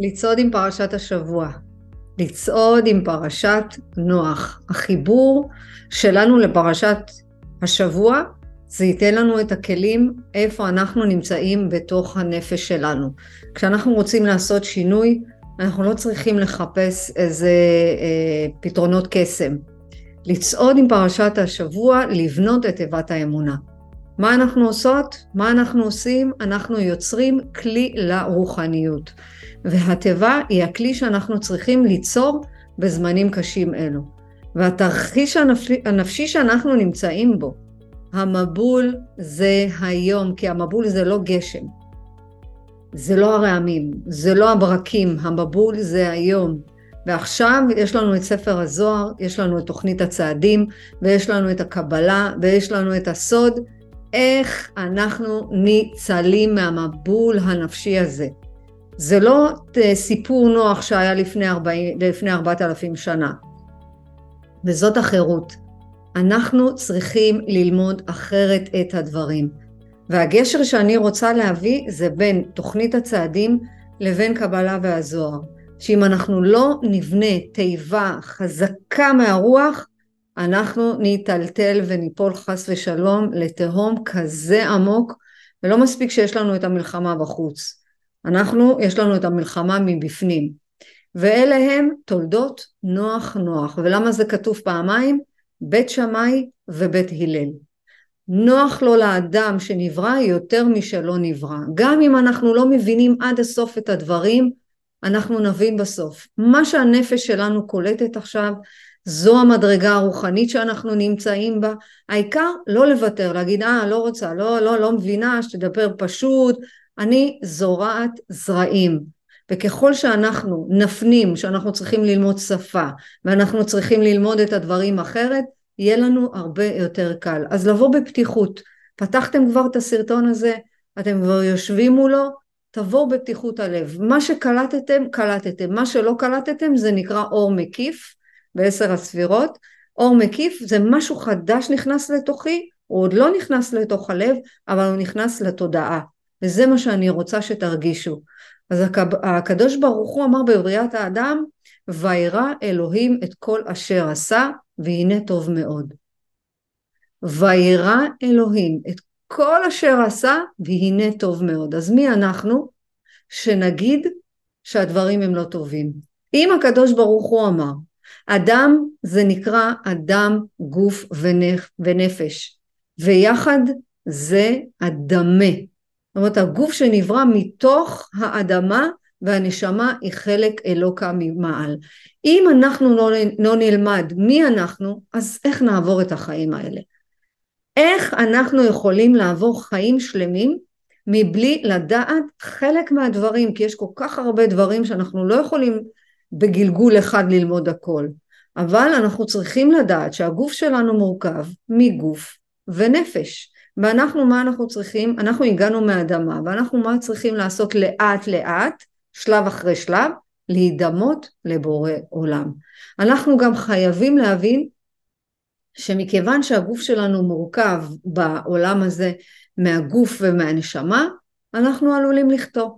לצעוד עם פרשת השבוע. לצעוד עם פרשת נוח. החיבור שלנו לפרשת השבוע זה ייתן לנו את הכלים איפה אנחנו נמצאים בתוך הנפש שלנו. כשאנחנו רוצים לעשות שינוי, אנחנו לא צריכים לחפש איזה אה, פתרונות קסם. לצעוד עם פרשת השבוע, לבנות את תיבת האמונה. מה אנחנו עושות? מה אנחנו עושים? אנחנו יוצרים כלי לרוחניות. והתיבה היא הכלי שאנחנו צריכים ליצור בזמנים קשים אלו. והתרחיש הנפשי, הנפשי שאנחנו נמצאים בו, המבול זה היום, כי המבול זה לא גשם, זה לא הרעמים, זה לא הברקים, המבול זה היום. ועכשיו יש לנו את ספר הזוהר, יש לנו את תוכנית הצעדים, ויש לנו את הקבלה, ויש לנו את הסוד, איך אנחנו ניצלים מהמבול הנפשי הזה. זה לא אה, סיפור נוח שהיה לפני, 40, לפני 4,000 שנה, וזאת החירות. אנחנו צריכים ללמוד אחרת את הדברים. והגשר שאני רוצה להביא זה בין תוכנית הצעדים לבין קבלה והזוהר. שאם אנחנו לא נבנה תיבה חזקה מהרוח, אנחנו ניטלטל וניפול חס ושלום לתהום כזה עמוק, ולא מספיק שיש לנו את המלחמה בחוץ. אנחנו, יש לנו את המלחמה מבפנים. ואלה הם תולדות נוח נוח. ולמה זה כתוב פעמיים? בית שמאי ובית הלל. נוח לו לאדם שנברא יותר משלא נברא. גם אם אנחנו לא מבינים עד הסוף את הדברים, אנחנו נבין בסוף. מה שהנפש שלנו קולטת עכשיו, זו המדרגה הרוחנית שאנחנו נמצאים בה. העיקר לא לוותר, להגיד, אה, לא רוצה, לא, לא, לא מבינה, שתדבר פשוט. אני זורעת זרעים. וככל שאנחנו נפנים שאנחנו צריכים ללמוד שפה ואנחנו צריכים ללמוד את הדברים אחרת, יהיה לנו הרבה יותר קל. אז לבוא בפתיחות. פתחתם כבר את הסרטון הזה, אתם כבר יושבים מולו, תבואו בפתיחות הלב. מה שקלטתם, קלטתם. מה שלא קלטתם זה נקרא אור מקיף בעשר הספירות. אור מקיף זה משהו חדש נכנס לתוכי, הוא עוד לא נכנס לתוך הלב, אבל הוא נכנס לתודעה. וזה מה שאני רוצה שתרגישו. אז הקדוש ברוך הוא אמר בבריאת האדם, וירא אלוהים את כל אשר עשה, והנה טוב מאוד. וירא אלוהים את כל אשר עשה, והנה טוב מאוד. אז מי אנחנו שנגיד שהדברים הם לא טובים? אם הקדוש ברוך הוא אמר, אדם זה נקרא אדם, גוף ונפש, ויחד זה הדמה. אומרת, הגוף שנברא מתוך האדמה והנשמה היא חלק אלוקה ממעל. אם אנחנו לא, לא נלמד מי אנחנו, אז איך נעבור את החיים האלה? איך אנחנו יכולים לעבור חיים שלמים מבלי לדעת חלק מהדברים, כי יש כל כך הרבה דברים שאנחנו לא יכולים בגלגול אחד ללמוד הכל, אבל אנחנו צריכים לדעת שהגוף שלנו מורכב מגוף ונפש. ואנחנו מה אנחנו צריכים? אנחנו הגענו מהאדמה ואנחנו מה צריכים לעשות לאט לאט, שלב אחרי שלב? להידמות לבורא עולם. אנחנו גם חייבים להבין שמכיוון שהגוף שלנו מורכב בעולם הזה מהגוף ומהנשמה, אנחנו עלולים לחטוא.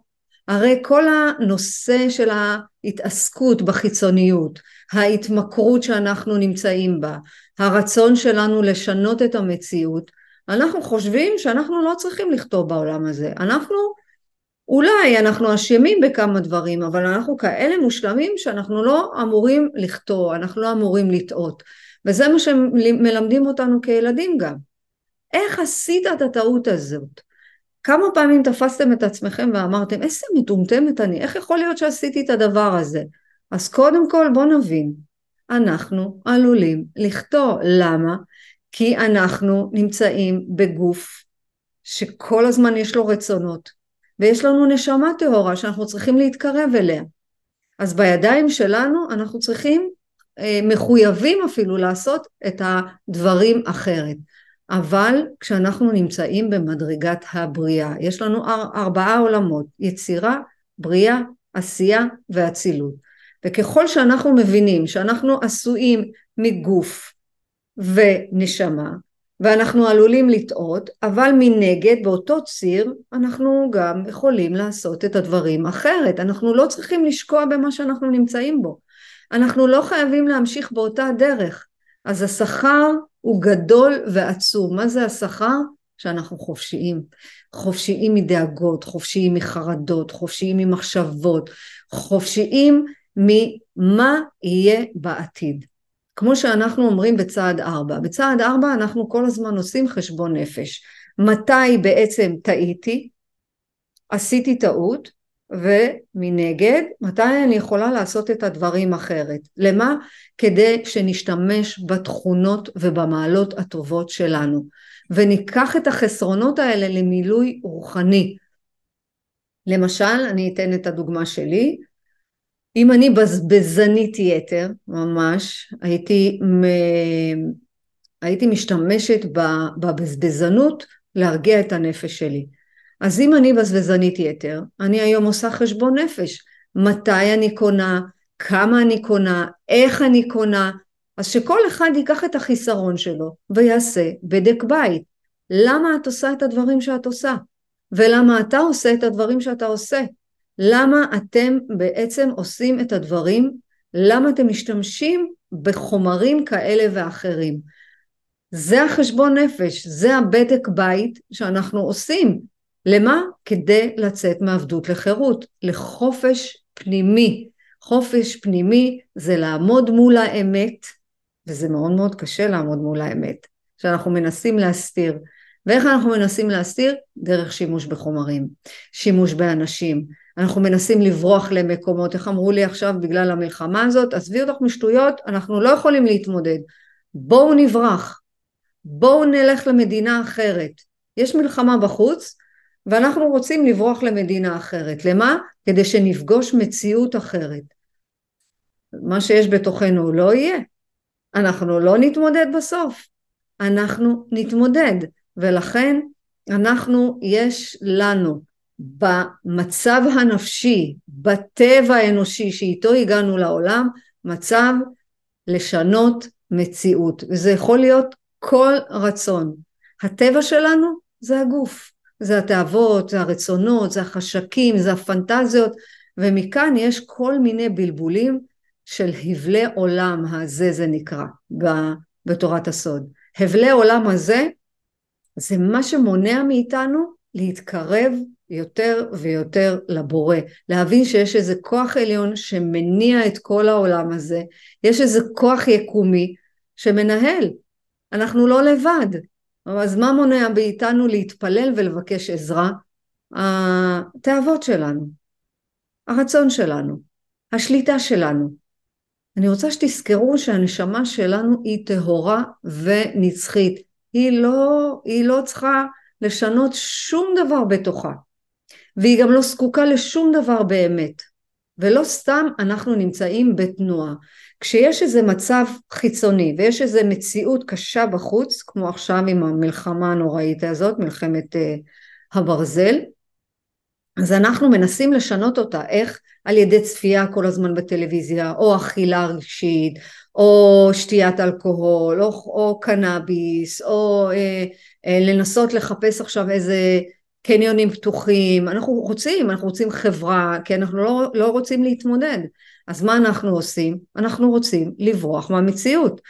הרי כל הנושא של ההתעסקות בחיצוניות, ההתמכרות שאנחנו נמצאים בה, הרצון שלנו לשנות את המציאות, אנחנו חושבים שאנחנו לא צריכים לכתוב בעולם הזה. אנחנו, אולי אנחנו אשמים בכמה דברים, אבל אנחנו כאלה מושלמים שאנחנו לא אמורים לכתוב, אנחנו לא אמורים לטעות. וזה מה שמלמדים אותנו כילדים גם. איך עשית את הטעות הזאת? כמה פעמים תפסתם את עצמכם ואמרתם, איזה מטומטמת אני, איך יכול להיות שעשיתי את הדבר הזה? אז קודם כל בוא נבין, אנחנו עלולים לכתוב. למה? כי אנחנו נמצאים בגוף שכל הזמן יש לו רצונות, ויש לנו נשמה טהורה שאנחנו צריכים להתקרב אליה. אז בידיים שלנו אנחנו צריכים, אה, מחויבים אפילו לעשות את הדברים אחרת. אבל כשאנחנו נמצאים במדרגת הבריאה, יש לנו ארבעה עולמות, יצירה, בריאה, עשייה ואצילות. וככל שאנחנו מבינים שאנחנו עשויים מגוף, ונשמה, ואנחנו עלולים לטעות, אבל מנגד באותו ציר אנחנו גם יכולים לעשות את הדברים אחרת. אנחנו לא צריכים לשקוע במה שאנחנו נמצאים בו. אנחנו לא חייבים להמשיך באותה דרך. אז השכר הוא גדול ועצום. מה זה השכר? שאנחנו חופשיים. חופשיים מדאגות, חופשיים מחרדות, חופשיים ממחשבות, חופשיים ממה יהיה בעתיד. כמו שאנחנו אומרים בצעד ארבע. בצעד ארבע אנחנו כל הזמן עושים חשבון נפש. מתי בעצם טעיתי, עשיתי טעות, ומנגד, מתי אני יכולה לעשות את הדברים אחרת? למה? כדי שנשתמש בתכונות ובמעלות הטובות שלנו, וניקח את החסרונות האלה למילוי רוחני. למשל, אני אתן את הדוגמה שלי, אם אני בזבזנית יתר, ממש, הייתי, הייתי משתמשת בבזבזנות להרגיע את הנפש שלי. אז אם אני בזבזנית יתר, אני היום עושה חשבון נפש. מתי אני קונה, כמה אני קונה, איך אני קונה, אז שכל אחד ייקח את החיסרון שלו ויעשה בדק בית. למה את עושה את הדברים שאת עושה? ולמה אתה עושה את הדברים שאתה עושה? למה אתם בעצם עושים את הדברים? למה אתם משתמשים בחומרים כאלה ואחרים? זה החשבון נפש, זה הבדק בית שאנחנו עושים. למה? כדי לצאת מעבדות לחירות, לחופש פנימי. חופש פנימי זה לעמוד מול האמת, וזה מאוד מאוד קשה לעמוד מול האמת, שאנחנו מנסים להסתיר. ואיך אנחנו מנסים להסתיר? דרך שימוש בחומרים, שימוש באנשים. אנחנו מנסים לברוח למקומות, איך אמרו לי עכשיו בגלל המלחמה הזאת, עזבי אותך משטויות, אנחנו לא יכולים להתמודד. בואו נברח, בואו נלך למדינה אחרת. יש מלחמה בחוץ, ואנחנו רוצים לברוח למדינה אחרת. למה? כדי שנפגוש מציאות אחרת. מה שיש בתוכנו לא יהיה. אנחנו לא נתמודד בסוף. אנחנו נתמודד. ולכן אנחנו, יש לנו במצב הנפשי, בטבע האנושי שאיתו הגענו לעולם, מצב לשנות מציאות. וזה יכול להיות כל רצון. הטבע שלנו זה הגוף. זה התאוות, זה הרצונות, זה החשקים, זה הפנטזיות, ומכאן יש כל מיני בלבולים של הבלי עולם הזה זה נקרא בתורת הסוד. הבלי עולם הזה זה מה שמונע מאיתנו להתקרב יותר ויותר לבורא, להבין שיש איזה כוח עליון שמניע את כל העולם הזה, יש איזה כוח יקומי שמנהל, אנחנו לא לבד, אז מה מונע מאיתנו להתפלל ולבקש עזרה? התאוות שלנו, הרצון שלנו, השליטה שלנו. אני רוצה שתזכרו שהנשמה שלנו היא טהורה ונצחית. היא לא, היא לא צריכה לשנות שום דבר בתוכה. והיא גם לא זקוקה לשום דבר באמת. ולא סתם אנחנו נמצאים בתנועה. כשיש איזה מצב חיצוני ויש איזה מציאות קשה בחוץ, כמו עכשיו עם המלחמה הנוראית הזאת, מלחמת uh, הברזל, אז אנחנו מנסים לשנות אותה, איך? על ידי צפייה כל הזמן בטלוויזיה, או אכילה רגשית, או שתיית אלכוהול, או, או קנאביס, או אה, אה, לנסות לחפש עכשיו איזה קניונים פתוחים, אנחנו רוצים, אנחנו רוצים חברה, כי אנחנו לא, לא רוצים להתמודד. אז מה אנחנו עושים? אנחנו רוצים לברוח מהמציאות.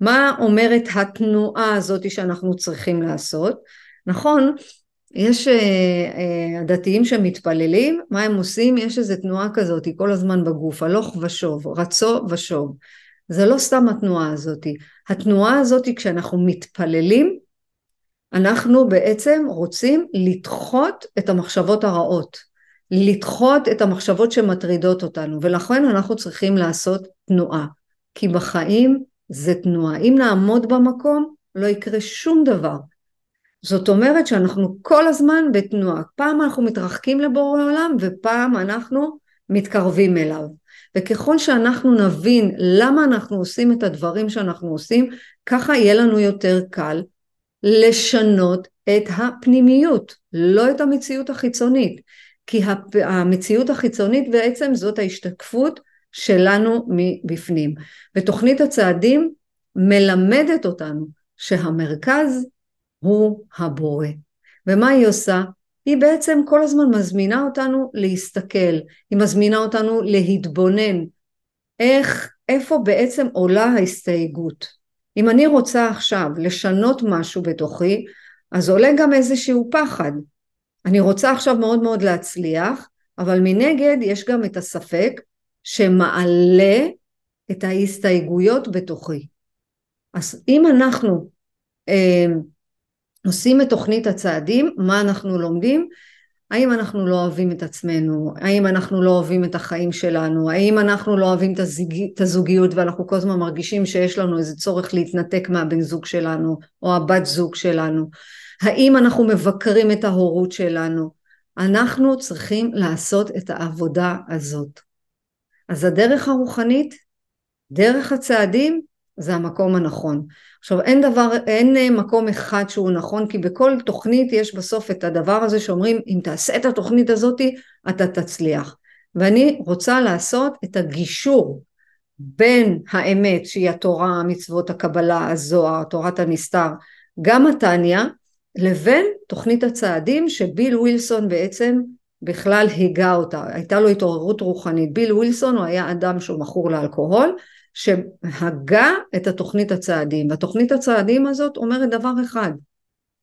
מה אומרת התנועה הזאת שאנחנו צריכים לעשות? נכון, יש uh, uh, הדתיים שמתפללים, מה הם עושים? יש איזו תנועה כזאת כל הזמן בגוף, הלוך ושוב, רצו ושוב. זה לא סתם התנועה הזאת. התנועה הזאת כשאנחנו מתפללים, אנחנו בעצם רוצים לדחות את המחשבות הרעות, לדחות את המחשבות שמטרידות אותנו, ולכן אנחנו צריכים לעשות תנועה, כי בחיים זה תנועה. אם נעמוד במקום, לא יקרה שום דבר. זאת אומרת שאנחנו כל הזמן בתנועה. פעם אנחנו מתרחקים לבורא עולם, ופעם אנחנו מתקרבים אליו. וככל שאנחנו נבין למה אנחנו עושים את הדברים שאנחנו עושים, ככה יהיה לנו יותר קל לשנות את הפנימיות, לא את המציאות החיצונית. כי המציאות החיצונית בעצם זאת ההשתקפות שלנו מבפנים. ותוכנית הצעדים מלמדת אותנו שהמרכז הוא הבורא. ומה היא עושה? היא בעצם כל הזמן מזמינה אותנו להסתכל, היא מזמינה אותנו להתבונן, איך, איפה בעצם עולה ההסתייגות. אם אני רוצה עכשיו לשנות משהו בתוכי, אז עולה גם איזשהו פחד. אני רוצה עכשיו מאוד מאוד להצליח, אבל מנגד יש גם את הספק שמעלה את ההסתייגויות בתוכי. אז אם אנחנו אה, עושים את תוכנית הצעדים, מה אנחנו לומדים? האם אנחנו לא אוהבים את עצמנו? האם אנחנו לא אוהבים את החיים שלנו? האם אנחנו לא אוהבים את, הזוגיות ואנחנו כל הזמן מרגישים שיש לנו איזה צורך להתנתק מהבן זוג שלנו או הבת זוג שלנו? האם אנחנו מבקרים את ההורות שלנו? אנחנו צריכים לעשות את העבודה הזאת. אז הדרך הרוחנית, דרך הצעדים, זה המקום הנכון. עכשיו אין דבר, אין אה, מקום אחד שהוא נכון כי בכל תוכנית יש בסוף את הדבר הזה שאומרים אם תעשה את התוכנית הזאתי אתה תצליח ואני רוצה לעשות את הגישור בין האמת שהיא התורה, המצוות, הקבלה, הזוהר, תורת הנסתר, גם התניא לבין תוכנית הצעדים שביל ווילסון בעצם בכלל הגה אותה, הייתה לו התעוררות רוחנית. ביל ווילסון הוא היה אדם שהוא מכור לאלכוהול שהגה את התוכנית הצעדים. והתוכנית הצעדים הזאת אומרת דבר אחד,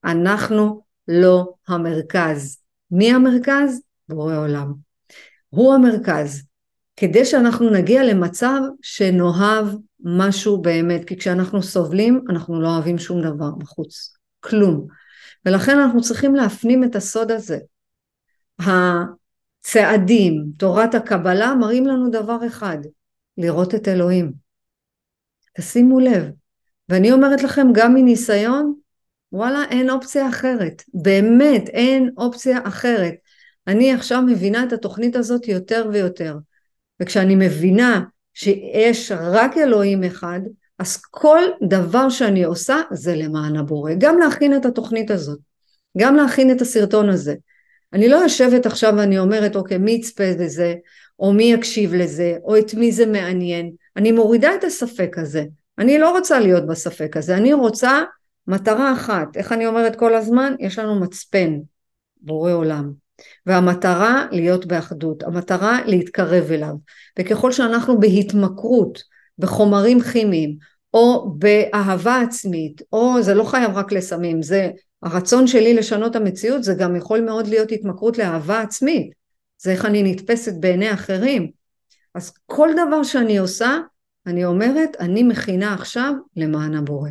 אנחנו לא המרכז. מי המרכז? בורא עולם. הוא המרכז. כדי שאנחנו נגיע למצב שנאהב משהו באמת, כי כשאנחנו סובלים אנחנו לא אוהבים שום דבר בחוץ, כלום. ולכן אנחנו צריכים להפנים את הסוד הזה. הצעדים, תורת הקבלה, מראים לנו דבר אחד, לראות את אלוהים. תשימו לב. ואני אומרת לכם גם מניסיון, וואלה אין אופציה אחרת. באמת אין אופציה אחרת. אני עכשיו מבינה את התוכנית הזאת יותר ויותר. וכשאני מבינה שיש רק אלוהים אחד, אז כל דבר שאני עושה זה למען הבורא. גם להכין את התוכנית הזאת, גם להכין את הסרטון הזה. אני לא יושבת עכשיו ואני אומרת, אוקיי, מי יצפה לזה, או מי יקשיב לזה, או את מי זה מעניין. אני מורידה את הספק הזה. אני לא רוצה להיות בספק הזה, אני רוצה מטרה אחת. איך אני אומרת כל הזמן? יש לנו מצפן, בורא עולם. והמטרה להיות באחדות, המטרה להתקרב אליו. וככל שאנחנו בהתמכרות, בחומרים כימיים, או באהבה עצמית, או זה לא חייב רק לסמים, זה הרצון שלי לשנות המציאות, זה גם יכול מאוד להיות התמכרות לאהבה עצמית. זה איך אני נתפסת בעיני אחרים. אז כל דבר שאני עושה, אני אומרת, אני מכינה עכשיו למען הבורא.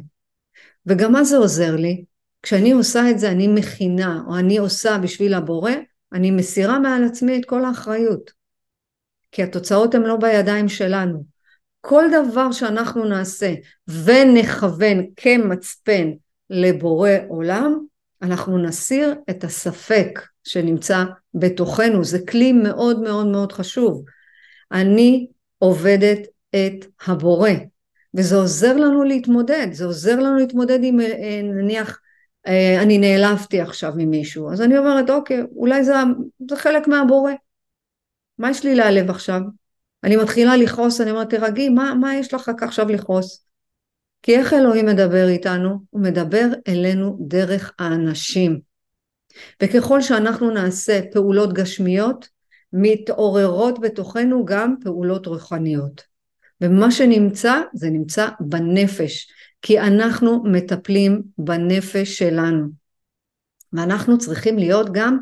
וגם מה זה עוזר לי? כשאני עושה את זה, אני מכינה, או אני עושה בשביל הבורא, אני מסירה מעל עצמי את כל האחריות. כי התוצאות הן לא בידיים שלנו. כל דבר שאנחנו נעשה ונכוון כמצפן לבורא עולם, אנחנו נסיר את הספק שנמצא בתוכנו. זה כלי מאוד מאוד מאוד חשוב. אני עובדת את הבורא, וזה עוזר לנו להתמודד, זה עוזר לנו להתמודד עם אה, נניח אה, אני נעלבתי עכשיו ממישהו, אז אני אומרת אוקיי, אולי זה, זה חלק מהבורא, מה יש לי להעלב עכשיו? אני מתחילה לכעוס, אני אומרת תרגי, מה, מה יש לך עכשיו לכעוס? כי איך אלוהים מדבר איתנו? הוא מדבר אלינו דרך האנשים. וככל שאנחנו נעשה פעולות גשמיות, מתעוררות בתוכנו גם פעולות רוחניות. ומה שנמצא זה נמצא בנפש, כי אנחנו מטפלים בנפש שלנו. ואנחנו צריכים להיות גם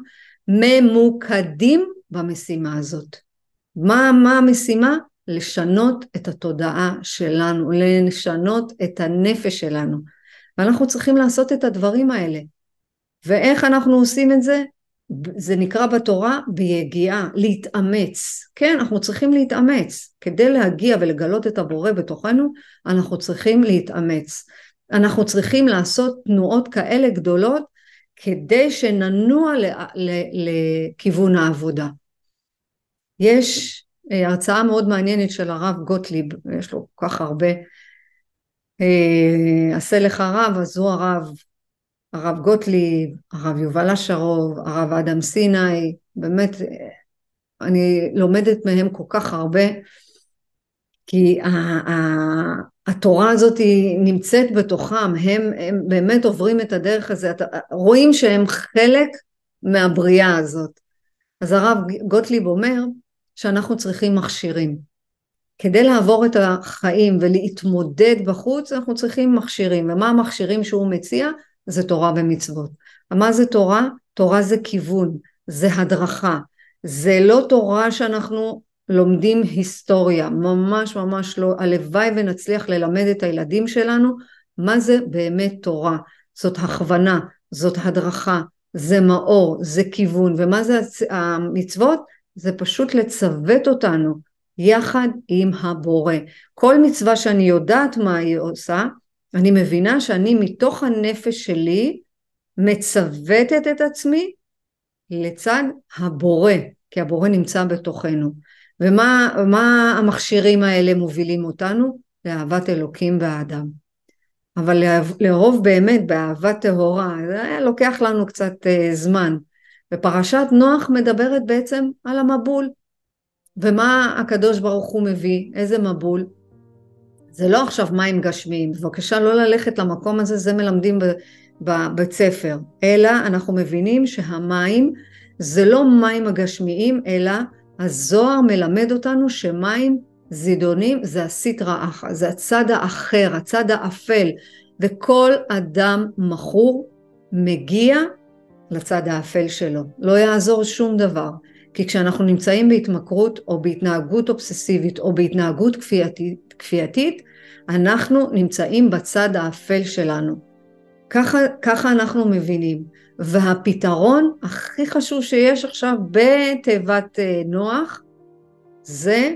ממוקדים במשימה הזאת. מה, מה המשימה? לשנות את התודעה שלנו, לשנות את הנפש שלנו. ואנחנו צריכים לעשות את הדברים האלה. ואיך אנחנו עושים את זה? זה נקרא בתורה ביגיעה, להתאמץ. כן, אנחנו צריכים להתאמץ. כדי להגיע ולגלות את הבורא בתוכנו, אנחנו צריכים להתאמץ. אנחנו צריכים לעשות תנועות כאלה גדולות כדי שננוע לכיוון העבודה. יש אה, הרצאה מאוד מעניינת של הרב גוטליב, יש לו כל כך הרבה, אה, עשה לך רב, אז הוא הרב הרב גוטליב, הרב יובל אשרוב, הרב אדם סיני, באמת אני לומדת מהם כל כך הרבה, כי התורה הזאת היא נמצאת בתוכם, הם, הם באמת עוברים את הדרך הזאת, רואים שהם חלק מהבריאה הזאת. אז הרב גוטליב אומר שאנחנו צריכים מכשירים. כדי לעבור את החיים ולהתמודד בחוץ, אנחנו צריכים מכשירים. ומה המכשירים שהוא מציע? זה תורה ומצוות. מה זה תורה? תורה זה כיוון, זה הדרכה. זה לא תורה שאנחנו לומדים היסטוריה, ממש ממש לא. הלוואי ונצליח ללמד את הילדים שלנו מה זה באמת תורה. זאת הכוונה, זאת הדרכה, זה מאור, זה כיוון. ומה זה המצוות? זה פשוט לצוות אותנו יחד עם הבורא. כל מצווה שאני יודעת מה היא עושה, אני מבינה שאני מתוך הנפש שלי מצוותת את עצמי לצד הבורא, כי הבורא נמצא בתוכנו. ומה המכשירים האלה מובילים אותנו? לאהבת אלוקים והאדם. אבל לאהוב באמת באהבה טהורה, זה לוקח לנו קצת uh, זמן. ופרשת נוח מדברת בעצם על המבול. ומה הקדוש ברוך הוא מביא? איזה מבול? זה לא עכשיו מים גשמיים, בבקשה לא ללכת למקום הזה, זה מלמדים בבית ספר, אלא אנחנו מבינים שהמים זה לא מים הגשמיים, אלא הזוהר מלמד אותנו שמים זידונים זה הסטרא אחא, זה הצד האחר, הצד האפל, וכל אדם מכור מגיע לצד האפל שלו, לא יעזור שום דבר. כי כשאנחנו נמצאים בהתמכרות או בהתנהגות אובססיבית או בהתנהגות כפייתית, כפייתית אנחנו נמצאים בצד האפל שלנו. ככה, ככה אנחנו מבינים. והפתרון הכי חשוב שיש עכשיו בתיבת אה, נוח זה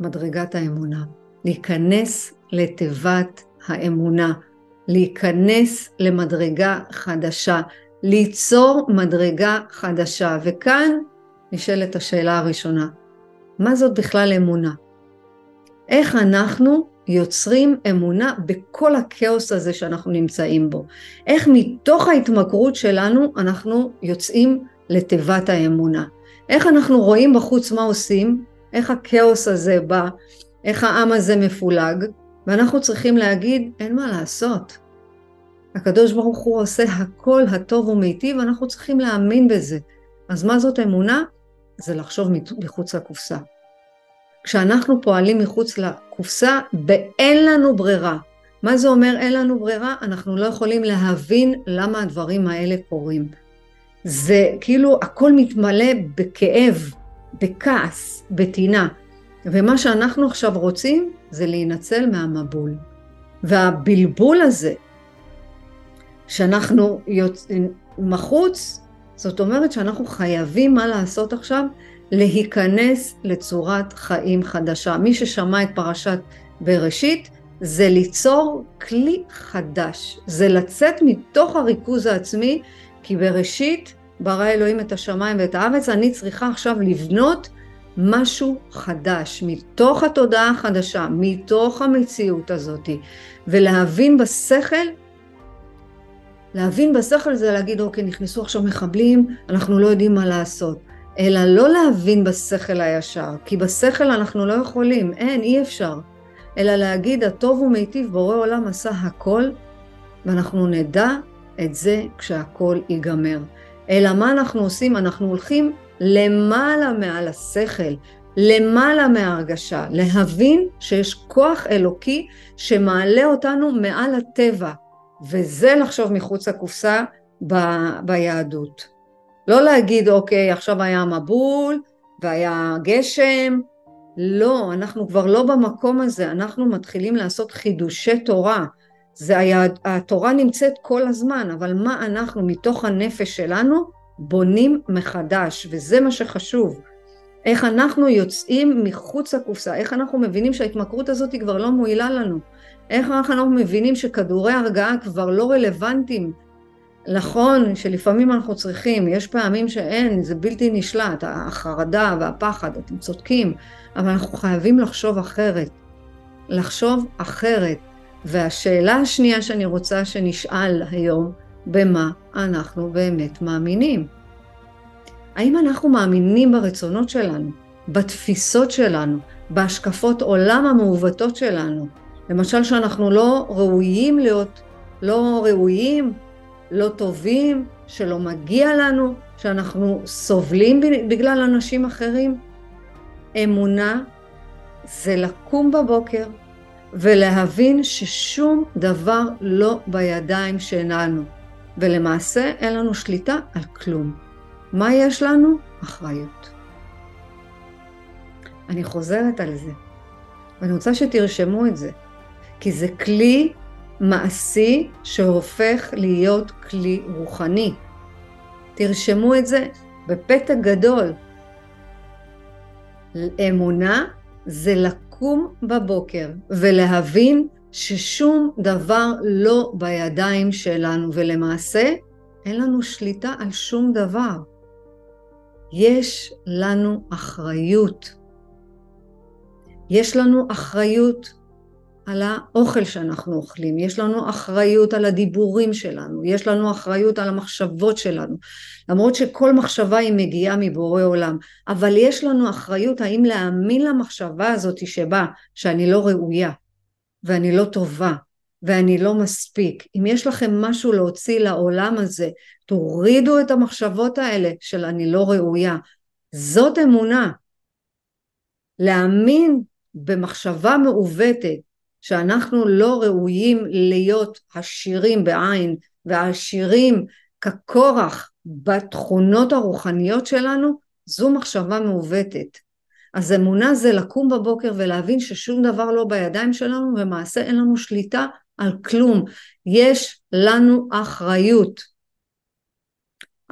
מדרגת האמונה. להיכנס לתיבת האמונה, להיכנס למדרגה חדשה, ליצור מדרגה חדשה. וכאן נשאלת השאלה הראשונה, מה זאת בכלל אמונה? איך אנחנו יוצרים אמונה בכל הכאוס הזה שאנחנו נמצאים בו? איך מתוך ההתמכרות שלנו אנחנו יוצאים לתיבת האמונה? איך אנחנו רואים בחוץ מה עושים? איך הכאוס הזה בא? איך העם הזה מפולג? ואנחנו צריכים להגיד, אין מה לעשות. הקדוש ברוך הוא עושה הכל הטוב ומיטיב, ואנחנו צריכים להאמין בזה. אז מה זאת אמונה? זה לחשוב מחוץ לקופסה. כשאנחנו פועלים מחוץ לקופסה, באין לנו ברירה. מה זה אומר אין לנו ברירה? אנחנו לא יכולים להבין למה הדברים האלה קורים. זה כאילו הכל מתמלא בכאב, בכעס, בטינה. ומה שאנחנו עכשיו רוצים זה להינצל מהמבול. והבלבול הזה שאנחנו יוצאים מחוץ, זאת אומרת שאנחנו חייבים מה לעשות עכשיו? להיכנס לצורת חיים חדשה. מי ששמע את פרשת בראשית, זה ליצור כלי חדש. זה לצאת מתוך הריכוז העצמי, כי בראשית ברא אלוהים את השמיים ואת הארץ, אני צריכה עכשיו לבנות משהו חדש, מתוך התודעה החדשה, מתוך המציאות הזאת, ולהבין בשכל להבין בשכל זה להגיד, אוקיי, נכנסו עכשיו מחבלים, אנחנו לא יודעים מה לעשות. אלא לא להבין בשכל הישר, כי בשכל אנחנו לא יכולים, אין, אי אפשר. אלא להגיד, הטוב ומיטיב, בורא עולם עשה הכל, ואנחנו נדע את זה כשהכל ייגמר. אלא מה אנחנו עושים? אנחנו הולכים למעלה מעל השכל, למעלה מההרגשה, להבין שיש כוח אלוקי שמעלה אותנו מעל הטבע, וזה לחשוב מחוץ לקופסה ב- ביהדות. לא להגיד, אוקיי, עכשיו היה מבול והיה גשם, לא, אנחנו כבר לא במקום הזה, אנחנו מתחילים לעשות חידושי תורה. זה היה, התורה נמצאת כל הזמן, אבל מה אנחנו מתוך הנפש שלנו בונים מחדש, וזה מה שחשוב. איך אנחנו יוצאים מחוץ לקופסה, איך אנחנו מבינים שההתמכרות הזאת היא כבר לא מועילה לנו, איך אנחנו מבינים שכדורי הרגעה כבר לא רלוונטיים. נכון שלפעמים אנחנו צריכים, יש פעמים שאין, זה בלתי נשלט, החרדה והפחד, אתם צודקים, אבל אנחנו חייבים לחשוב אחרת. לחשוב אחרת. והשאלה השנייה שאני רוצה שנשאל היום, במה אנחנו באמת מאמינים? האם אנחנו מאמינים ברצונות שלנו, בתפיסות שלנו, בהשקפות עולם המעוותות שלנו, למשל שאנחנו לא ראויים להיות, לא ראויים, לא טובים, שלא מגיע לנו, שאנחנו סובלים בגלל אנשים אחרים. אמונה זה לקום בבוקר ולהבין ששום דבר לא בידיים שלנו, ולמעשה אין לנו שליטה על כלום. מה יש לנו? אחריות. אני חוזרת על זה, ואני רוצה שתרשמו את זה, כי זה כלי מעשי שהופך להיות כלי רוחני. תרשמו את זה בפתק גדול. אמונה זה לקום בבוקר ולהבין ששום דבר לא בידיים שלנו, ולמעשה אין לנו שליטה על שום דבר. יש לנו אחריות. יש לנו אחריות על האוכל שאנחנו אוכלים, יש לנו אחריות על הדיבורים שלנו, יש לנו אחריות על המחשבות שלנו, למרות שכל מחשבה היא מגיעה מבורא עולם, אבל יש לנו אחריות האם להאמין למחשבה הזאת שבה, שאני לא ראויה, ואני לא טובה, ואני לא מספיק. אם יש לכם משהו להוציא לעולם הזה, תורידו את המחשבות האלה של אני לא ראויה. זאת אמונה. להאמין במחשבה מעוותת שאנחנו לא ראויים להיות עשירים בעין ועשירים כקורח בתכונות הרוחניות שלנו, זו מחשבה מעוותת. אז אמונה זה לקום בבוקר ולהבין ששום דבר לא בידיים שלנו ומעשה אין לנו שליטה על כלום. יש לנו אחריות.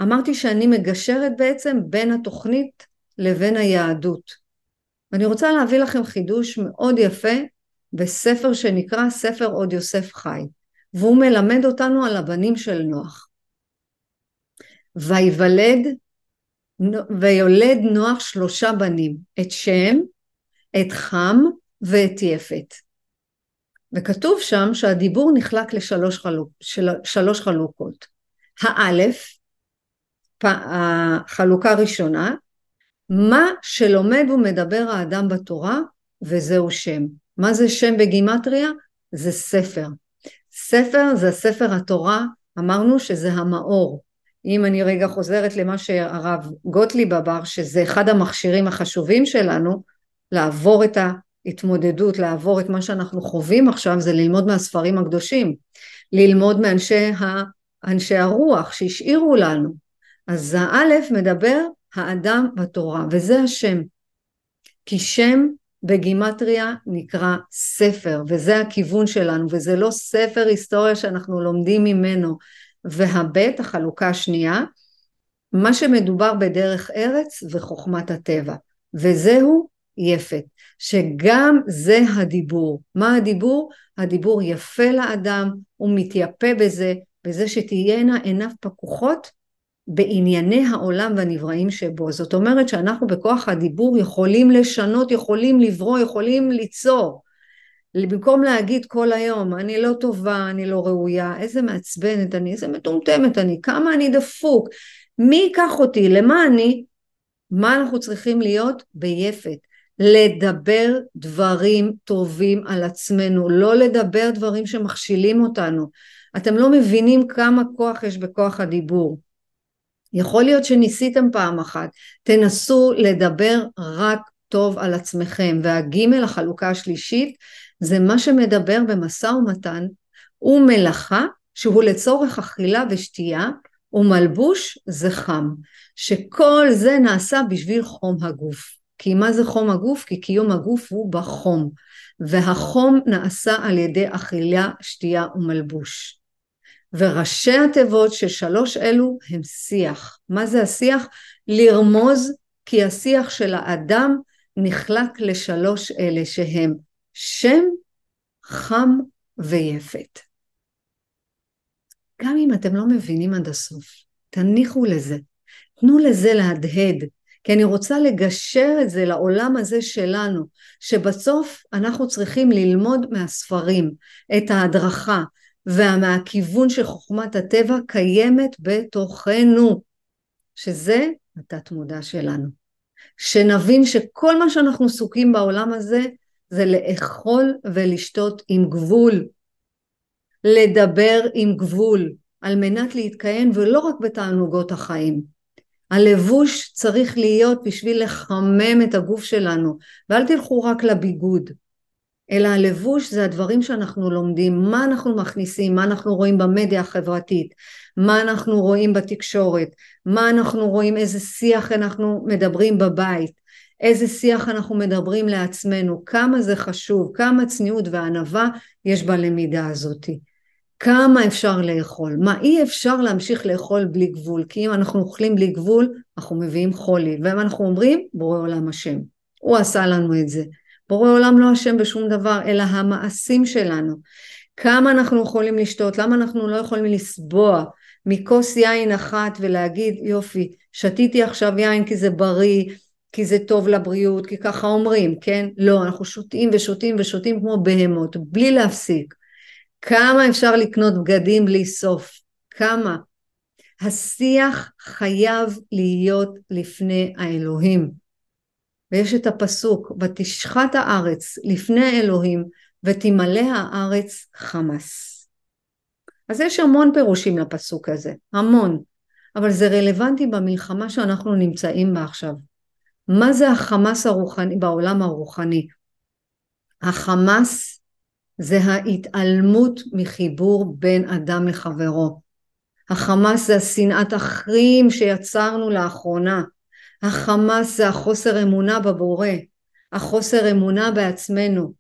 אמרתי שאני מגשרת בעצם בין התוכנית לבין היהדות. ואני רוצה להביא לכם חידוש מאוד יפה בספר שנקרא ספר עוד יוסף חי, והוא מלמד אותנו על הבנים של נוח. ויוולד ויולד נוח שלושה בנים, את שם, את חם ואת יפת. וכתוב שם שהדיבור נחלק לשלוש חלוק, של, שלוש חלוקות. האלף, החלוקה הראשונה, מה שלומד ומדבר האדם בתורה, וזהו שם. מה זה שם בגימטריה? זה ספר. ספר זה ספר התורה, אמרנו שזה המאור. אם אני רגע חוזרת למה שהרב גוטליב אמר, שזה אחד המכשירים החשובים שלנו, לעבור את ההתמודדות, לעבור את מה שאנחנו חווים עכשיו, זה ללמוד מהספרים הקדושים, ללמוד מאנשי ה, אנשי הרוח שהשאירו לנו. אז האלף מדבר האדם בתורה, וזה השם. כי שם בגימטריה נקרא ספר, וזה הכיוון שלנו, וזה לא ספר היסטוריה שאנחנו לומדים ממנו. והבית, החלוקה השנייה, מה שמדובר בדרך ארץ וחוכמת הטבע, וזהו יפת, שגם זה הדיבור. מה הדיבור? הדיבור יפה לאדם, הוא מתייפה בזה, בזה שתהיינה עיניו פקוחות בענייני העולם והנבראים שבו. זאת אומרת שאנחנו בכוח הדיבור יכולים לשנות, יכולים לברוא, יכולים ליצור. במקום להגיד כל היום, אני לא טובה, אני לא ראויה, איזה מעצבנת אני, איזה מטומטמת אני, כמה אני דפוק, מי ייקח אותי, למה אני? מה אנחנו צריכים להיות? ביפת. לדבר דברים טובים על עצמנו, לא לדבר דברים שמכשילים אותנו. אתם לא מבינים כמה כוח יש בכוח הדיבור. יכול להיות שניסיתם פעם אחת, תנסו לדבר רק טוב על עצמכם. והגימל, החלוקה השלישית, זה מה שמדבר במשא ומתן, הוא מלאכה שהוא לצורך אכילה ושתייה, ומלבוש זה חם, שכל זה נעשה בשביל חום הגוף. כי מה זה חום הגוף? כי קיום הגוף הוא בחום, והחום נעשה על ידי אכילה, שתייה ומלבוש. וראשי התיבות של שלוש אלו הם שיח. מה זה השיח? לרמוז כי השיח של האדם נחלק לשלוש אלה שהם שם, חם ויפת. גם אם אתם לא מבינים עד הסוף, תניחו לזה, תנו לזה להדהד, כי אני רוצה לגשר את זה לעולם הזה שלנו, שבסוף אנחנו צריכים ללמוד מהספרים את ההדרכה, ומהכיוון של חוכמת הטבע קיימת בתוכנו, שזה התת מודע שלנו. שנבין שכל מה שאנחנו עסוקים בעולם הזה זה לאכול ולשתות עם גבול, לדבר עם גבול, על מנת להתקיים ולא רק בתענוגות החיים. הלבוש צריך להיות בשביל לחמם את הגוף שלנו, ואל תלכו רק לביגוד, אלא הלבוש זה הדברים שאנחנו לומדים, מה אנחנו מכניסים, מה אנחנו רואים במדיה החברתית, מה אנחנו רואים בתקשורת, מה אנחנו רואים, איזה שיח אנחנו מדברים בבית, איזה שיח אנחנו מדברים לעצמנו, כמה זה חשוב, כמה צניעות וענווה יש בלמידה הזאתי. כמה אפשר לאכול, מה אי אפשר להמשיך לאכול בלי גבול, כי אם אנחנו אוכלים בלי גבול, אנחנו מביאים חולי, ואם אנחנו אומרים, בורא עולם השם, הוא עשה לנו את זה. בורא עולם לא אשם בשום דבר, אלא המעשים שלנו. כמה אנחנו יכולים לשתות, למה אנחנו לא יכולים לסבוע מכוס יין אחת ולהגיד יופי, שתיתי עכשיו יין כי זה בריא, כי זה טוב לבריאות, כי ככה אומרים, כן? לא, אנחנו שותים ושותים ושותים כמו בהמות, בלי להפסיק. כמה אפשר לקנות בגדים בלי סוף? כמה? השיח חייב להיות לפני האלוהים. ויש את הפסוק, ותשחט הארץ לפני האלוהים, ותמלא הארץ חמס. אז יש המון פירושים לפסוק הזה, המון, אבל זה רלוונטי במלחמה שאנחנו נמצאים בה עכשיו. מה זה החמאס הרוחני בעולם הרוחני? החמאס זה ההתעלמות מחיבור בין אדם לחברו. החמאס זה השנאת אחרים שיצרנו לאחרונה. החמאס זה החוסר אמונה בבורא, החוסר אמונה בעצמנו.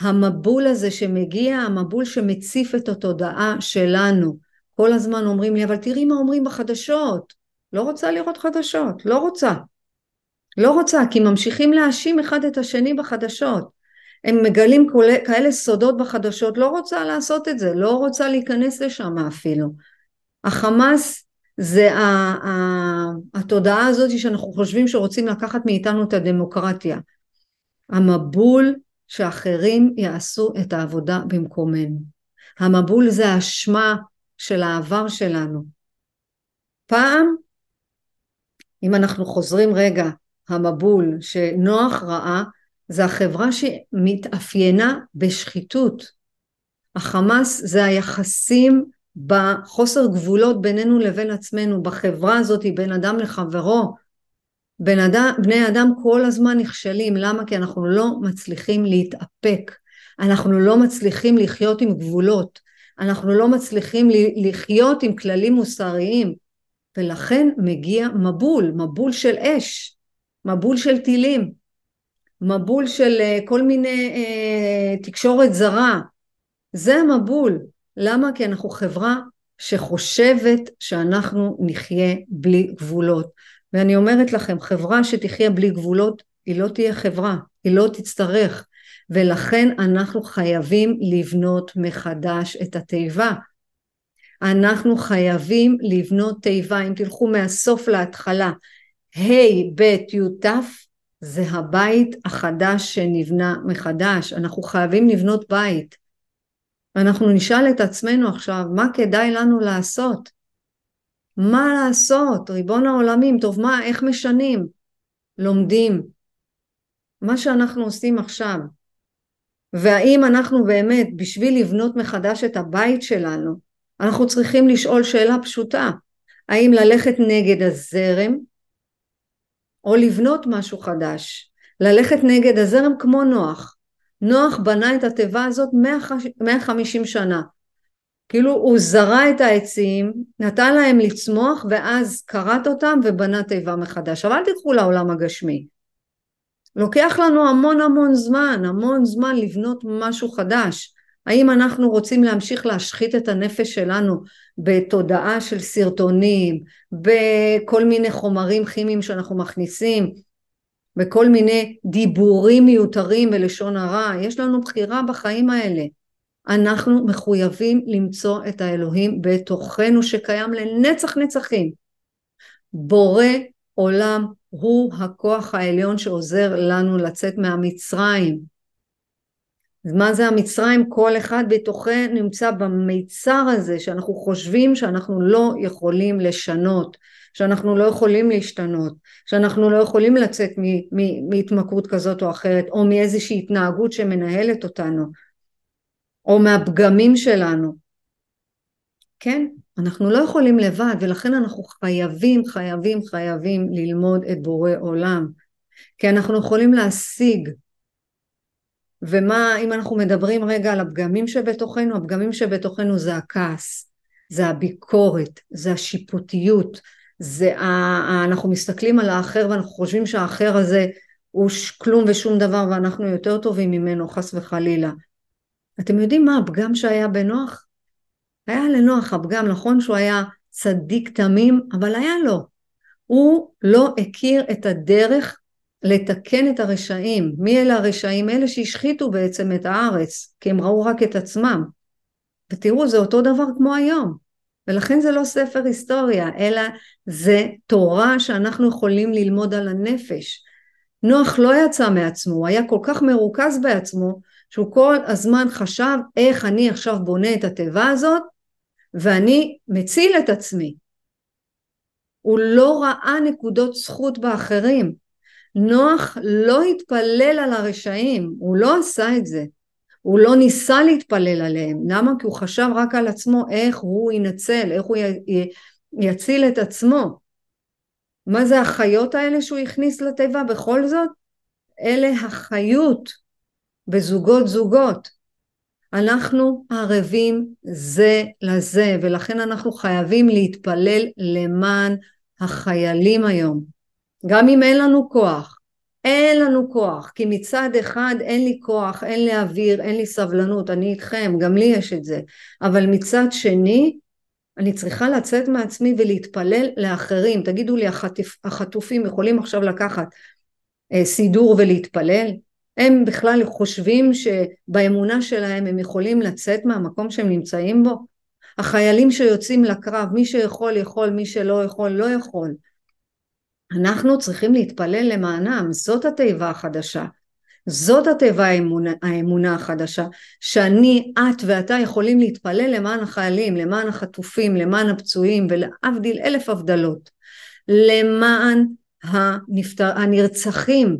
המבול הזה שמגיע, המבול שמציף את התודעה שלנו. כל הזמן אומרים לי, אבל תראי מה אומרים בחדשות. לא רוצה לראות חדשות, לא רוצה. לא רוצה, כי ממשיכים להאשים אחד את השני בחדשות. הם מגלים כאלה סודות בחדשות, לא רוצה לעשות את זה, לא רוצה להיכנס לשם אפילו. החמאס זה התודעה הזאת שאנחנו חושבים שרוצים לקחת מאיתנו את הדמוקרטיה. המבול שאחרים יעשו את העבודה במקומנו. המבול זה האשמה של העבר שלנו. פעם, אם אנחנו חוזרים רגע, המבול שנוח ראה, זה החברה שמתאפיינה בשחיתות. החמאס זה היחסים בחוסר גבולות בינינו לבין עצמנו, בחברה הזאת בין אדם לחברו. בן אדם, בני אדם כל הזמן נכשלים, למה? כי אנחנו לא מצליחים להתאפק, אנחנו לא מצליחים לחיות עם גבולות, אנחנו לא מצליחים לחיות עם כללים מוסריים, ולכן מגיע מבול, מבול של אש, מבול של טילים, מבול של אה, כל מיני אה, תקשורת זרה, זה המבול, למה? כי אנחנו חברה שחושבת שאנחנו נחיה בלי גבולות. ואני אומרת לכם, חברה שתחיה בלי גבולות, היא לא תהיה חברה, היא לא תצטרך. ולכן אנחנו חייבים לבנות מחדש את התיבה. אנחנו חייבים לבנות תיבה, אם תלכו מהסוף להתחלה, ה' ב' י' ת' זה הבית החדש שנבנה מחדש, אנחנו חייבים לבנות בית. אנחנו נשאל את עצמנו עכשיו, מה כדאי לנו לעשות? מה לעשות? ריבון העולמים, טוב מה, איך משנים? לומדים. מה שאנחנו עושים עכשיו. והאם אנחנו באמת, בשביל לבנות מחדש את הבית שלנו, אנחנו צריכים לשאול שאלה פשוטה, האם ללכת נגד הזרם, או לבנות משהו חדש, ללכת נגד הזרם כמו נוח. נוח בנה את התיבה הזאת 150 שנה. כאילו הוא זרע את העצים, נתן להם לצמוח ואז כרת אותם ובנה תיבה מחדש. אבל אל תיקחו לעולם הגשמי. לוקח לנו המון המון זמן, המון זמן לבנות משהו חדש. האם אנחנו רוצים להמשיך להשחית את הנפש שלנו בתודעה של סרטונים, בכל מיני חומרים כימיים שאנחנו מכניסים, בכל מיני דיבורים מיותרים ולשון הרע? יש לנו בחירה בחיים האלה. אנחנו מחויבים למצוא את האלוהים בתוכנו שקיים לנצח נצחים. בורא עולם הוא הכוח העליון שעוזר לנו לצאת מהמצרים. מה זה המצרים? כל אחד בתוכנו נמצא במיצר הזה שאנחנו חושבים שאנחנו לא יכולים לשנות, שאנחנו לא יכולים להשתנות, שאנחנו לא יכולים לצאת מהתמכרות כזאת או אחרת, או מאיזושהי התנהגות שמנהלת אותנו, או מהפגמים שלנו. כן, אנחנו לא יכולים לבד, ולכן אנחנו חייבים, חייבים, חייבים ללמוד את בורא עולם. כי אנחנו יכולים להשיג ומה אם אנחנו מדברים רגע על הפגמים שבתוכנו, הפגמים שבתוכנו זה הכעס, זה הביקורת, זה השיפוטיות, זה. אנחנו מסתכלים על האחר ואנחנו חושבים שהאחר הזה הוא כלום ושום דבר ואנחנו יותר טובים ממנו חס וחלילה. אתם יודעים מה הפגם שהיה בנוח? היה לנוח הפגם, נכון שהוא היה צדיק תמים, אבל היה לו. הוא לא הכיר את הדרך לתקן את הרשעים. מי אלה הרשעים? אלה שהשחיתו בעצם את הארץ, כי הם ראו רק את עצמם. ותראו, זה אותו דבר כמו היום. ולכן זה לא ספר היסטוריה, אלא זה תורה שאנחנו יכולים ללמוד על הנפש. נוח לא יצא מעצמו, הוא היה כל כך מרוכז בעצמו, שהוא כל הזמן חשב איך אני עכשיו בונה את התיבה הזאת, ואני מציל את עצמי. הוא לא ראה נקודות זכות באחרים, נוח לא התפלל על הרשעים, הוא לא עשה את זה. הוא לא ניסה להתפלל עליהם. למה? כי הוא חשב רק על עצמו איך הוא ינצל, איך הוא י... יציל את עצמו. מה זה החיות האלה שהוא הכניס לתיבה בכל זאת? אלה החיות בזוגות זוגות. אנחנו ערבים זה לזה ולכן אנחנו חייבים להתפלל למען החיילים היום. גם אם אין לנו כוח. אין לנו כוח, כי מצד אחד אין לי כוח, אין לי אוויר, אין לי סבלנות, אני איתכם, גם לי יש את זה, אבל מצד שני, אני צריכה לצאת מעצמי ולהתפלל לאחרים. תגידו לי, החטופ, החטופים יכולים עכשיו לקחת אה, סידור ולהתפלל? הם בכלל חושבים שבאמונה שלהם הם יכולים לצאת מהמקום שהם נמצאים בו? החיילים שיוצאים לקרב, מי שיכול יכול, מי שלא יכול לא יכול. אנחנו צריכים להתפלל למענם, זאת התיבה החדשה. זאת התיבה האמונה, האמונה החדשה, שאני, את ואתה יכולים להתפלל למען החיילים, למען החטופים, למען הפצועים ולהבדיל אלף הבדלות. למען הנפטר, הנרצחים,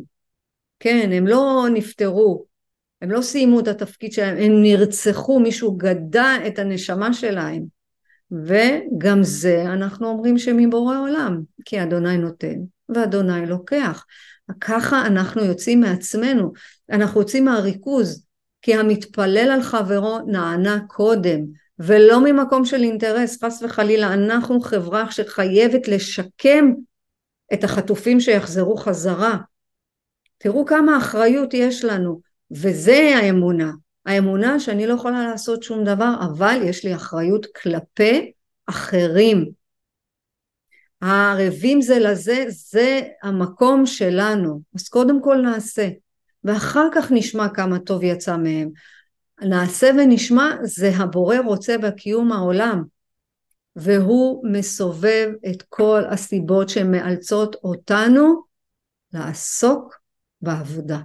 כן, הם לא נפטרו, הם לא סיימו את התפקיד שלהם, הם נרצחו, מישהו גדע את הנשמה שלהם. וגם זה אנחנו אומרים שמבורא עולם, כי אדוני נותן ואדוני לוקח. ככה אנחנו יוצאים מעצמנו, אנחנו יוצאים מהריכוז, כי המתפלל על חברו נענה קודם, ולא ממקום של אינטרס, חס וחלילה, אנחנו חברה שחייבת לשקם את החטופים שיחזרו חזרה. תראו כמה אחריות יש לנו, וזה האמונה. האמונה שאני לא יכולה לעשות שום דבר, אבל יש לי אחריות כלפי אחרים. הערבים זה לזה, זה המקום שלנו. אז קודם כל נעשה, ואחר כך נשמע כמה טוב יצא מהם. נעשה ונשמע זה הבורא רוצה בקיום העולם, והוא מסובב את כל הסיבות שמאלצות אותנו לעסוק בעבודה.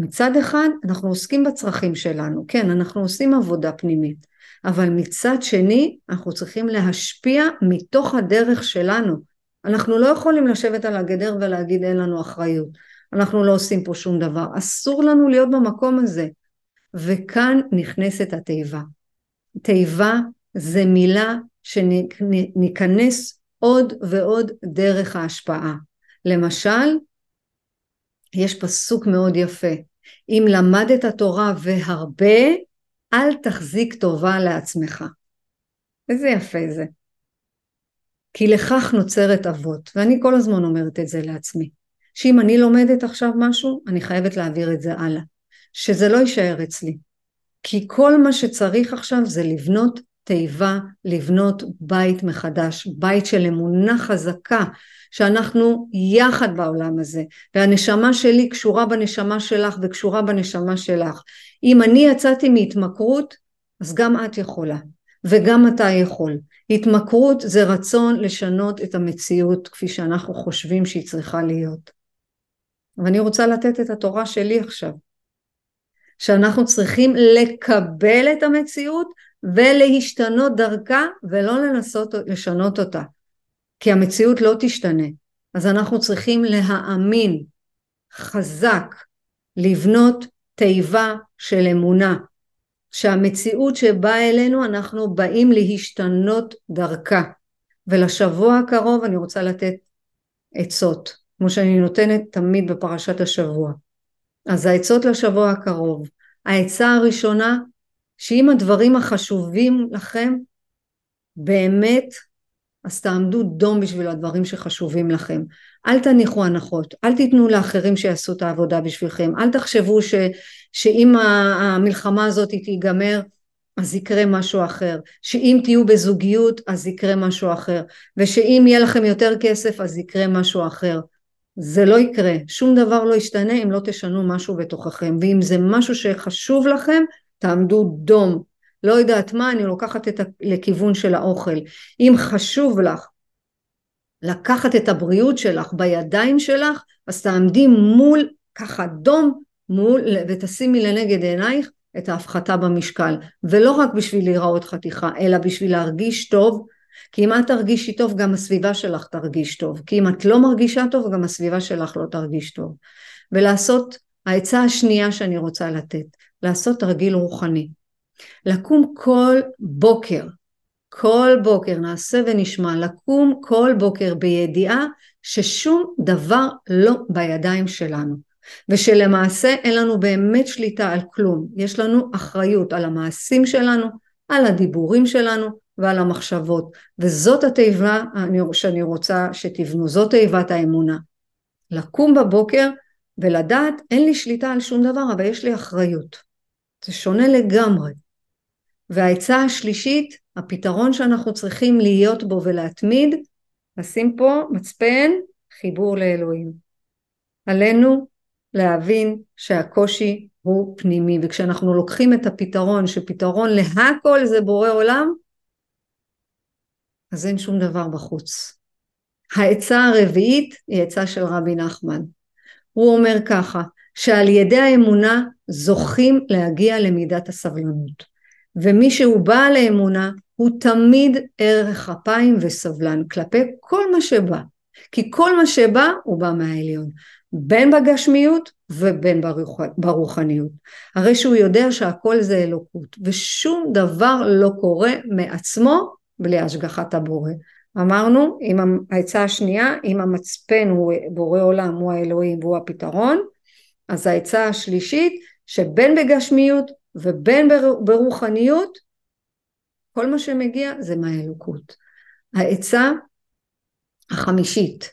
מצד אחד אנחנו עוסקים בצרכים שלנו, כן אנחנו עושים עבודה פנימית, אבל מצד שני אנחנו צריכים להשפיע מתוך הדרך שלנו. אנחנו לא יכולים לשבת על הגדר ולהגיד אין לנו אחריות, אנחנו לא עושים פה שום דבר, אסור לנו להיות במקום הזה. וכאן נכנסת התיבה. תיבה זה מילה שניכנס עוד ועוד דרך ההשפעה. למשל, יש פסוק מאוד יפה, אם למדת תורה והרבה, אל תחזיק טובה לעצמך. איזה יפה זה. כי לכך נוצרת אבות, ואני כל הזמן אומרת את זה לעצמי, שאם אני לומדת עכשיו משהו, אני חייבת להעביר את זה הלאה, שזה לא יישאר אצלי. כי כל מה שצריך עכשיו זה לבנות תיבה, לבנות בית מחדש, בית של אמונה חזקה, שאנחנו יחד בעולם הזה, והנשמה שלי קשורה בנשמה שלך וקשורה בנשמה שלך. אם אני יצאתי מהתמכרות, אז גם את יכולה, וגם אתה יכול. התמכרות זה רצון לשנות את המציאות כפי שאנחנו חושבים שהיא צריכה להיות. ואני רוצה לתת את התורה שלי עכשיו, שאנחנו צריכים לקבל את המציאות ולהשתנות דרכה ולא לנסות לשנות אותה. כי המציאות לא תשתנה. אז אנחנו צריכים להאמין חזק, לבנות תיבה של אמונה, שהמציאות שבאה אלינו אנחנו באים להשתנות דרכה. ולשבוע הקרוב אני רוצה לתת עצות, כמו שאני נותנת תמיד בפרשת השבוע. אז העצות לשבוע הקרוב. העצה הראשונה, שאם הדברים החשובים לכם באמת אז תעמדו דום בשביל הדברים שחשובים לכם. אל תניחו הנחות, אל תיתנו לאחרים שיעשו את העבודה בשבילכם, אל תחשבו ש, שאם המלחמה הזאת תיגמר אז יקרה משהו אחר, שאם תהיו בזוגיות אז יקרה משהו אחר, ושאם יהיה לכם יותר כסף אז יקרה משהו אחר. זה לא יקרה, שום דבר לא ישתנה אם לא תשנו משהו בתוככם, ואם זה משהו שחשוב לכם, תעמדו דום, לא יודעת מה, אני לוקחת את ה... לכיוון של האוכל. אם חשוב לך לקחת את הבריאות שלך בידיים שלך, אז תעמדי מול, ככה דום, מול, ותשימי לנגד עינייך את ההפחתה במשקל. ולא רק בשביל להיראות חתיכה, אלא בשביל להרגיש טוב, כי אם את תרגישי טוב, גם הסביבה שלך תרגיש טוב. כי אם את לא מרגישה טוב, גם הסביבה שלך לא תרגיש טוב. ולעשות, העצה השנייה שאני רוצה לתת, לעשות תרגיל רוחני. לקום כל בוקר, כל בוקר, נעשה ונשמע, לקום כל בוקר בידיעה ששום דבר לא בידיים שלנו, ושלמעשה אין לנו באמת שליטה על כלום, יש לנו אחריות על המעשים שלנו, על הדיבורים שלנו ועל המחשבות, וזאת התיבה שאני רוצה שתבנו, זאת תיבת האמונה. לקום בבוקר ולדעת אין לי שליטה על שום דבר אבל יש לי אחריות. זה שונה לגמרי. והעצה השלישית, הפתרון שאנחנו צריכים להיות בו ולהתמיד, לשים פה מצפן, חיבור לאלוהים. עלינו להבין שהקושי הוא פנימי, וכשאנחנו לוקחים את הפתרון, שפתרון להכל זה בורא עולם, אז אין שום דבר בחוץ. העצה הרביעית היא עצה של רבי נחמן. הוא אומר ככה, שעל ידי האמונה זוכים להגיע למידת הסבלנות. ומי שהוא בעל האמונה הוא תמיד ערך אפיים וסבלן כלפי כל מה שבא. כי כל מה שבא הוא בא מהעליון. בין בגשמיות ובין ברוח, ברוחניות. הרי שהוא יודע שהכל זה אלוקות ושום דבר לא קורה מעצמו בלי השגחת הבורא. אמרנו, עם העצה השנייה, אם המצפן הוא בורא עולם, הוא האלוהים והוא הפתרון, אז העצה השלישית, שבין בגשמיות ובין ברוחניות, כל מה שמגיע זה מהאלוקות. העצה החמישית,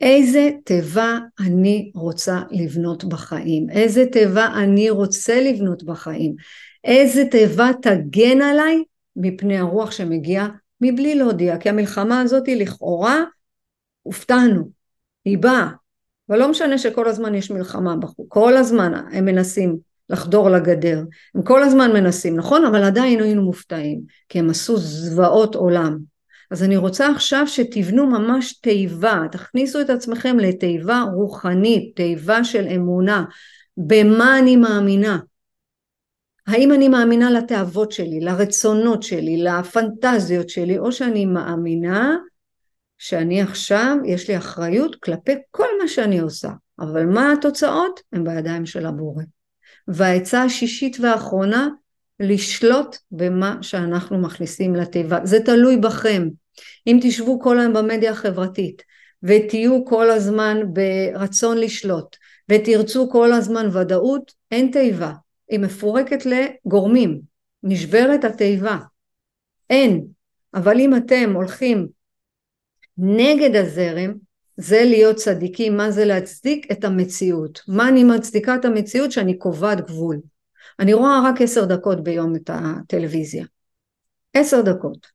איזה תיבה אני רוצה לבנות בחיים? איזה תיבה אני רוצה לבנות בחיים? איזה תיבה תגן עליי מפני הרוח שמגיע מבלי להודיע? כי המלחמה הזאת היא לכאורה, הופתענו, היא באה, אבל לא משנה שכל הזמן יש מלחמה בחוץ, כל הזמן הם מנסים לחדור לגדר. הם כל הזמן מנסים, נכון? אבל עדיין היינו מופתעים, כי הם עשו זוועות עולם. אז אני רוצה עכשיו שתבנו ממש תיבה, תכניסו את עצמכם לתיבה רוחנית, תיבה של אמונה, במה אני מאמינה. האם אני מאמינה לתאוות שלי, לרצונות שלי, לפנטזיות שלי, או שאני מאמינה שאני עכשיו, יש לי אחריות כלפי כל מה שאני עושה, אבל מה התוצאות? הן בידיים של הבורא. והעצה השישית והאחרונה, לשלוט במה שאנחנו מכניסים לתיבה. זה תלוי בכם. אם תשבו כל היום במדיה החברתית ותהיו כל הזמן ברצון לשלוט ותרצו כל הזמן ודאות, אין תיבה. היא מפורקת לגורמים. נשברת התיבה. אין. אבל אם אתם הולכים נגד הזרם, זה להיות צדיקים, מה זה להצדיק את המציאות. מה אני מצדיקה את המציאות? שאני קובעת גבול. אני רואה רק עשר דקות ביום את הטלוויזיה. עשר דקות.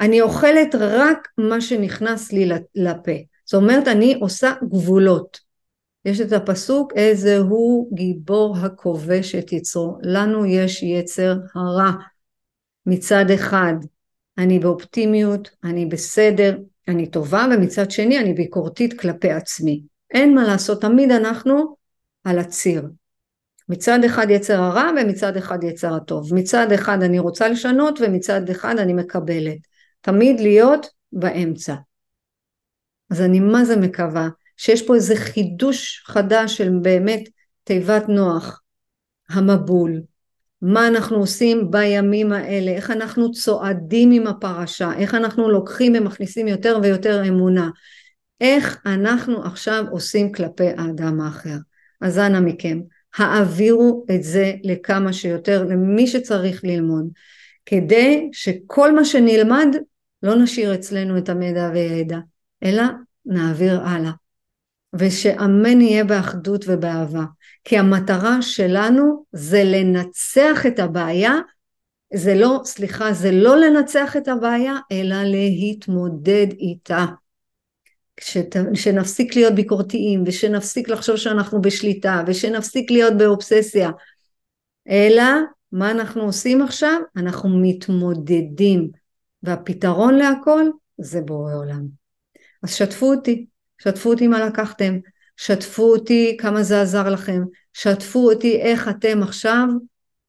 אני אוכלת רק מה שנכנס לי לפה. זאת אומרת, אני עושה גבולות. יש את הפסוק, איזה הוא גיבור הכובש את יצרו. לנו יש יצר הרע. מצד אחד, אני באופטימיות, אני בסדר, אני טובה ומצד שני אני ביקורתית כלפי עצמי. אין מה לעשות, תמיד אנחנו על הציר. מצד אחד יצר הרע ומצד אחד יצר הטוב. מצד אחד אני רוצה לשנות ומצד אחד אני מקבלת. תמיד להיות באמצע. אז אני מה זה מקווה שיש פה איזה חידוש חדש של באמת תיבת נוח, המבול, מה אנחנו עושים בימים האלה, איך אנחנו צועדים עם הפרשה, איך אנחנו לוקחים ומכניסים יותר ויותר אמונה, איך אנחנו עכשיו עושים כלפי האדם האחר. אז אנא מכם, העבירו את זה לכמה שיותר למי שצריך ללמוד, כדי שכל מה שנלמד לא נשאיר אצלנו את המידע והידע, אלא נעביר הלאה. ושאמן יהיה באחדות ובאהבה. כי המטרה שלנו זה לנצח את הבעיה, זה לא, סליחה, זה לא לנצח את הבעיה, אלא להתמודד איתה. שנפסיק להיות ביקורתיים, ושנפסיק לחשוב שאנחנו בשליטה, ושנפסיק להיות באובססיה, אלא מה אנחנו עושים עכשיו? אנחנו מתמודדים, והפתרון להכל זה בורא עולם. אז שתפו אותי, שתפו אותי מה לקחתם, שתפו אותי כמה זה עזר לכם, שתפו אותי איך אתם עכשיו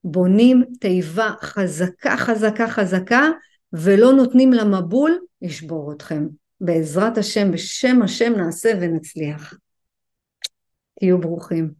בונים תיבה חזקה חזקה חזקה ולא נותנים למבול לשבור אתכם. בעזרת השם, בשם השם נעשה ונצליח. תהיו ברוכים.